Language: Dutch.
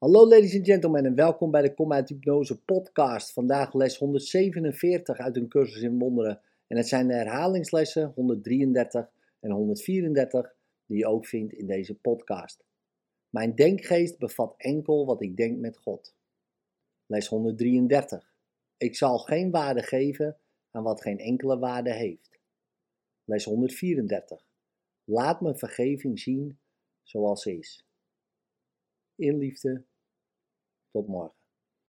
Hallo ladies and gentlemen en welkom bij de Kom uit Hypnose podcast. Vandaag les 147 uit een cursus in wonderen. En het zijn de herhalingslessen 133 en 134 die je ook vindt in deze podcast. Mijn denkgeest bevat enkel wat ik denk met God. Les 133. Ik zal geen waarde geven aan wat geen enkele waarde heeft. Les 134. Laat mijn vergeving zien zoals ze is. In liefde. Tot morgen.